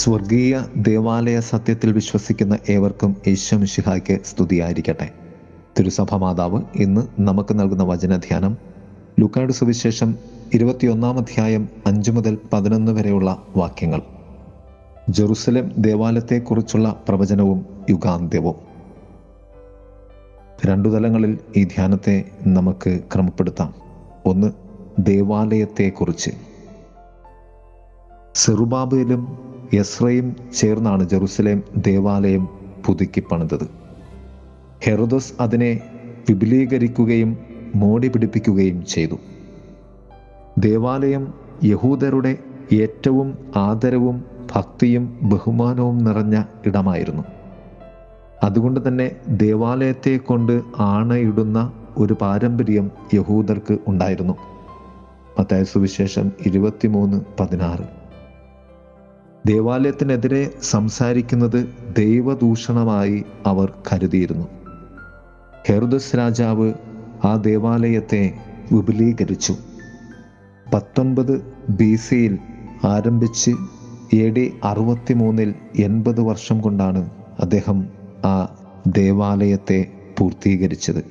സ്വർഗീയ ദേവാലയ സത്യത്തിൽ വിശ്വസിക്കുന്ന ഏവർക്കും യേശുമിഷിഹായ്ക്ക് സ്തുതിയായിരിക്കട്ടെ. തിരുസഭ മാതാവ് ഇന്ന് നമുക്ക് നൽകുന്ന വചനധ്യാനം ലുക്കാട് സുവിശേഷം ഇരുപത്തിയൊന്നാം അധ്യായം അഞ്ചു മുതൽ പതിനൊന്ന് വരെയുള്ള വാക്യങ്ങൾ. ജെറുസലേം ദേവാലയത്തെക്കുറിച്ചുള്ള പ്രവചനവും യുഗാന്ത്യവും. രണ്ടു തലങ്ങളിൽ ഈ ധ്യാനത്തെ നമുക്ക് ക്രമപ്പെടുത്താം. ഒന്ന് ദേവാലയത്തെക്കുറിച്ച്. സെറുബാബേലും യസ്രയും ചേർന്നാണ് ജെറുസലേം ദേവാലയം പുതുക്കി പണിതത്. ഹെറുദോസ് അതിനെ വിപുലീകരിക്കുകയും മോടി പിടിപ്പിക്കുകയും ചെയ്തു. ദേവാലയം യഹൂദരുടെ ഏറ്റവും ആദരവും ഭക്തിയും ബഹുമാനവും നിറഞ്ഞ ഇടമായിരുന്നു. അതുകൊണ്ട് തന്നെ ദേവാലയത്തെ കൊണ്ട് ആണയിടുന്ന ഒരു പാരമ്പര്യം യഹൂദർക്ക് ഉണ്ടായിരുന്നു. മത്തായ സുവിശേഷം ഇരുപത്തിമൂന്ന് പതിനാറ്. ദേവാലയത്തിനെതിരെ സംസാരിക്കുന്നത് ദൈവദൂഷണമായി അവർ കരുതിയിരുന്നു. ഹെറുദസ് രാജാവ് ആ ദേവാലയത്തെ വിപുലീകരിച്ചു. പത്തൊൻപത് ബി സിയിൽ ആരംഭിച്ച് എ ഡി അറുപത്തി മൂന്നിൽ എൺപത് വർഷം കൊണ്ടാണ് അദ്ദേഹം ആ ദേവാലയത്തെ പൂർത്തീകരിച്ചത്.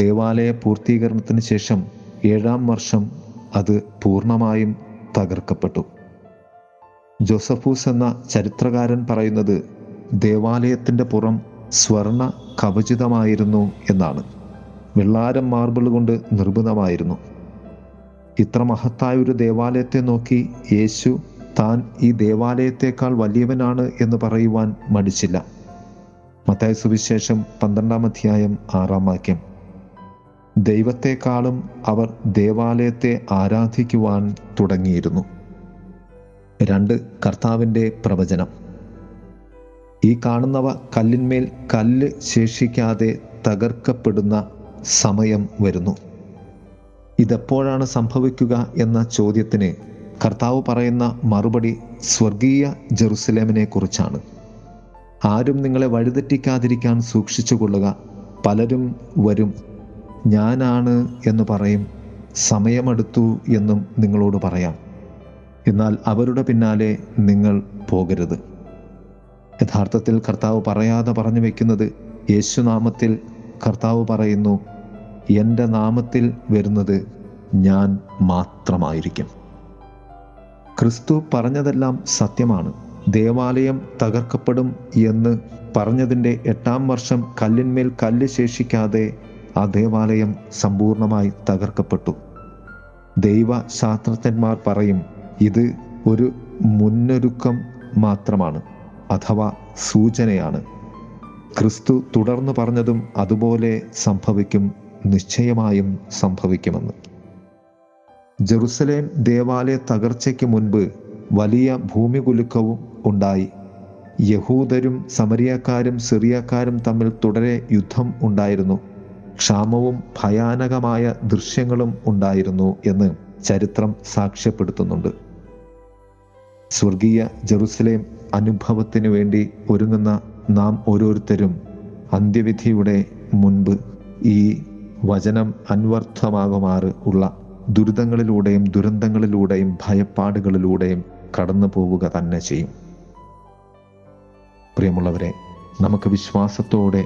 ദേവാലയ പൂർത്തീകരണത്തിന് ശേഷം ഏഴാം വർഷം അത് പൂർണമായും തകർക്കപ്പെട്ടു. ജോസഫൂസ് എന്ന ചരിത്രകാരൻ പറയുന്നത് ദേവാലയത്തിന്റെ പുറം സ്വർണ കവചിതമായിരുന്നു എന്നാണ്. വെള്ളാരം മാർബിൾ കൊണ്ട് നിർമ്മിതമായിരുന്നു. ഇത്ര മഹത്തായ ഒരു ദേവാലയത്തെ നോക്കി യേശു താൻ ഈ ദേവാലയത്തേക്കാൾ വലിയവനാണ് എന്ന് പറയുവാൻ മടിച്ചില്ല. മത്തായ സുവിശേഷം പന്ത്രണ്ടാം അധ്യായം ആറാം വാക്യം. ദൈവത്തെക്കാളും അവർ ദേവാലയത്തെ ആരാധിക്കുവാൻ തുടങ്ങിയിരുന്നു. രണ്ട് കർത്താവിന്റെ പ്രവചനം. ഈ കാണുന്നവ കല്ലിന്മേൽ കല്ല് ശേഷിക്കാതെ തകർക്കപ്പെടുന്ന സമയം വരുന്നു. ഇതെപ്പോഴാണ് സംഭവിക്കുക എന്ന ചോദ്യത്തിന് കർത്താവ് പറയുന്ന മറുപടി സ്വർഗീയ ജെറുസലേമിനെ കുറിച്ചാണ് ആരും നിങ്ങളെ വഴിതെറ്റിക്കാതിരിക്കാൻ സൂക്ഷിച്ചുകൊള്ളുക. പലരും വരും. ഞാനാണ് എന്ന് പറയും. സമയമെടുത്തു എന്നും നിങ്ങളോട് പറയാം. എന്നാൽ അവരുടെ പിന്നാലെ നിങ്ങൾ പോകരുത്. യഥാർത്ഥത്തിൽ കർത്താവ് പറയാതെ പറഞ്ഞു വയ്ക്കുന്നത് യേശുനാമത്തിൽ കർത്താവ് പറയുന്നു എന്റെ നാമത്തിൽ വരുന്നത് ഞാൻ മാത്രമായിരിക്കും. ക്രിസ്തു പറഞ്ഞതെല്ലാം സത്യമാണ്. ദേവാലയം തകർക്കപ്പെടും എന്ന് പറഞ്ഞതിന്റെ എട്ടാം വർഷം കല്ലിന്മേൽ കല്ല് ശേഷിക്കാതെ ആ ദേവാലയം സമ്പൂർണമായി തകർക്കപ്പെട്ടു. ദൈവശാസ്ത്രജ്ഞന്മാർ പറയും ഇത് ഒരു മുന്നൊരുക്കം മാത്രമാണ് അഥവാ സൂചനയാണ്. ക്രിസ്തു തുടർന്ന് പറഞ്ഞതും അതുപോലെ സംഭവിക്കും നിശ്ചയമായും സംഭവിക്കുമെന്ന്. ജെറുസലേം ദേവാലയ തകർച്ചയ്ക്ക് മുൻപ് വലിയ ഭൂമി കുലുക്കവും ഉണ്ടായി. യഹൂദരും സമരിയക്കാരും സിറിയക്കാരും തമ്മിൽ തുടരെ യുദ്ധം ഉണ്ടായിരുന്നു. ക്ഷാമവും ഭയാനകമായ ദൃശ്യങ്ങളും ഉണ്ടായിരുന്നു എന്ന് ചരിത്രം സാക്ഷ്യപ്പെടുത്തുന്നുണ്ട്. സ്വർഗീയ ജെറുസലേം അനുഭവത്തിനു വേണ്ടി ഒരുങ്ങുന്ന നാം ഓരോരുത്തരും അന്ത്യവിധിയുടെ മുൻപ് ഈ വചനം അന്വർത്ഥമാകുമാറ് ഉള്ള ദുരിതങ്ങളിലൂടെയും ദുരന്തങ്ങളിലൂടെയും ഭയപ്പാടുകളിലൂടെയും കടന്നു പോവുക തന്നെ ചെയ്യും. പ്രിയമുള്ളവരെ നമുക്ക് വിശ്വാസത്തോടെ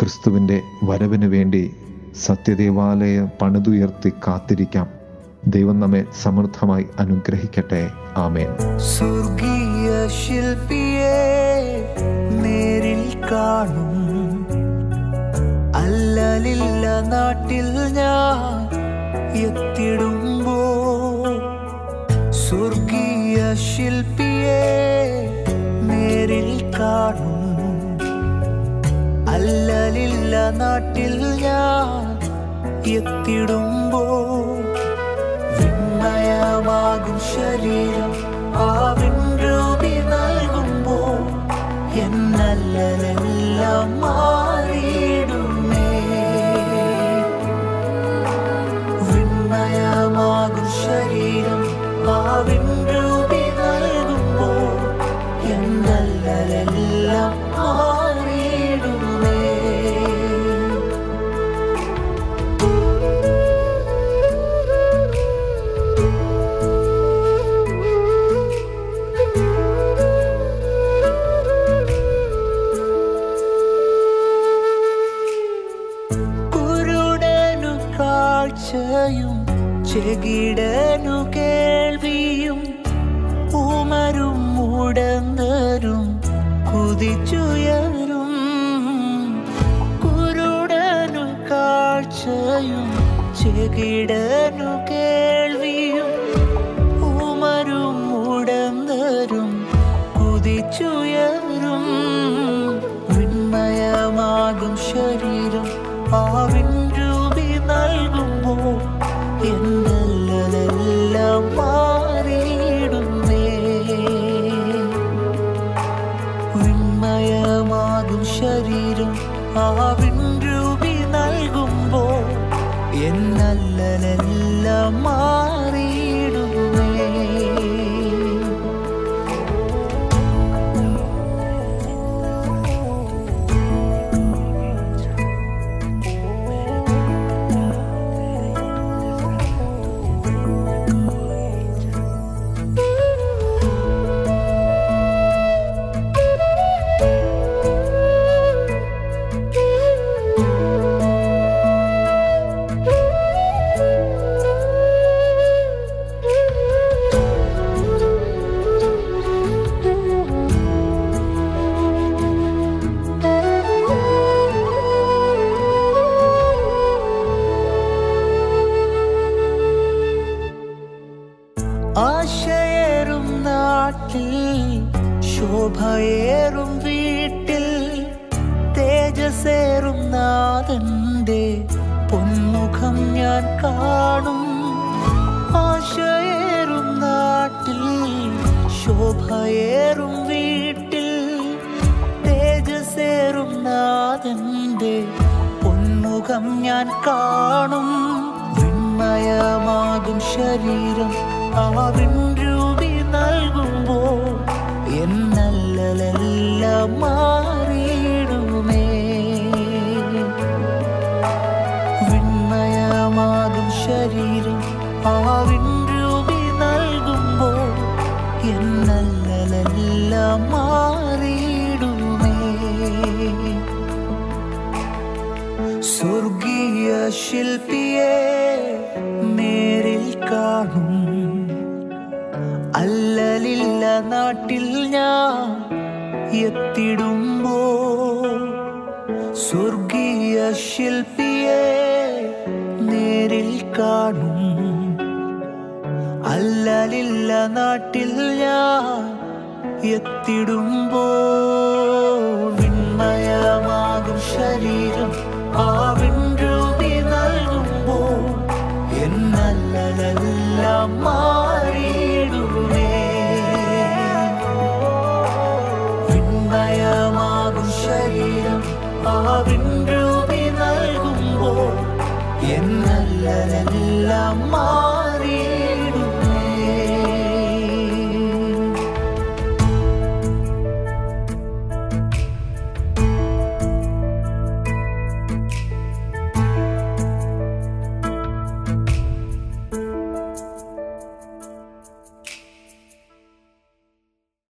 ക്രിസ്തുവിന്റെ വരവിന് വേണ്ടി സത്യദേവാലയം പണിതുയർത്തി കാത്തിരിക്കാം. ദൈവം നമ്മെ സമൃദ്ധമായി അനുഗ്രഹിക്കട്ടെ. ആമേൻ. സ്വർഗീയ ശില്പിയെ നേരിൽ കാണും. അല്ലലില്ല നാട്ടിൽ ഞാൻ എത്തിടുമ്പോ സ്വർഗീയ ശില്പിയെ നേരിൽ കാണും. അല്ലലില്ല നാട്ടിൽ ഞാൻ എത്തിടുമ്പോ വിണ്മയമാകും ശരീരം. ആ നൽകുമ്പോൾ നൽകുമ്പോ എന്നല്ലെല്ലാം മാറിയിടുമേ കാഴ്ചയും ചെകിടനു കേൾവിയും ഉമരും മുടങ്ങരും കുതിച്ചുയരും. കുരുടനു കാഴ്ചയും ചെകിടനു കേൾവിയും ശരീരം തേജസേറും നാഥന്റെ പൊന്മുഖം ഞാൻ കാണും. ആശയേറും നാട്ടിൽ ശോഭയേറും വീട്ടിൽ തേജസേറും നാഥന്റെ പൊന്മുഖം ഞാൻ കാണും. വിണ്മയമാകും ശരീരം ആവിൻ രൂപി നൽകുമ്പോൾ എന്നല്ലെല്ലാം നൽകുമ്പോൾ സ്വർഗീയ ശില്പിയെ നേരിൽ കാണും. അല്ലലില്ല നാട്ടിൽ ഞാൻ എത്തിടുമ്പോ സ്വർഗീയ ശില്പിയെ അല്ലലില്ല നാട്ടിൽ ഞാൻ എത്തിടുമ്പോ വിൺമയമാകും ശരീരം. ആ വിൺരൂപി നൽകുമ്പോ എന്നല്ലെല്ലാം മാറിയിടുമേ. വിൺമയമാകും ശരീരം. ആ വിൺരൂപി നൽകുമ്പോ എന്നല്ലെല്ലാം മാറി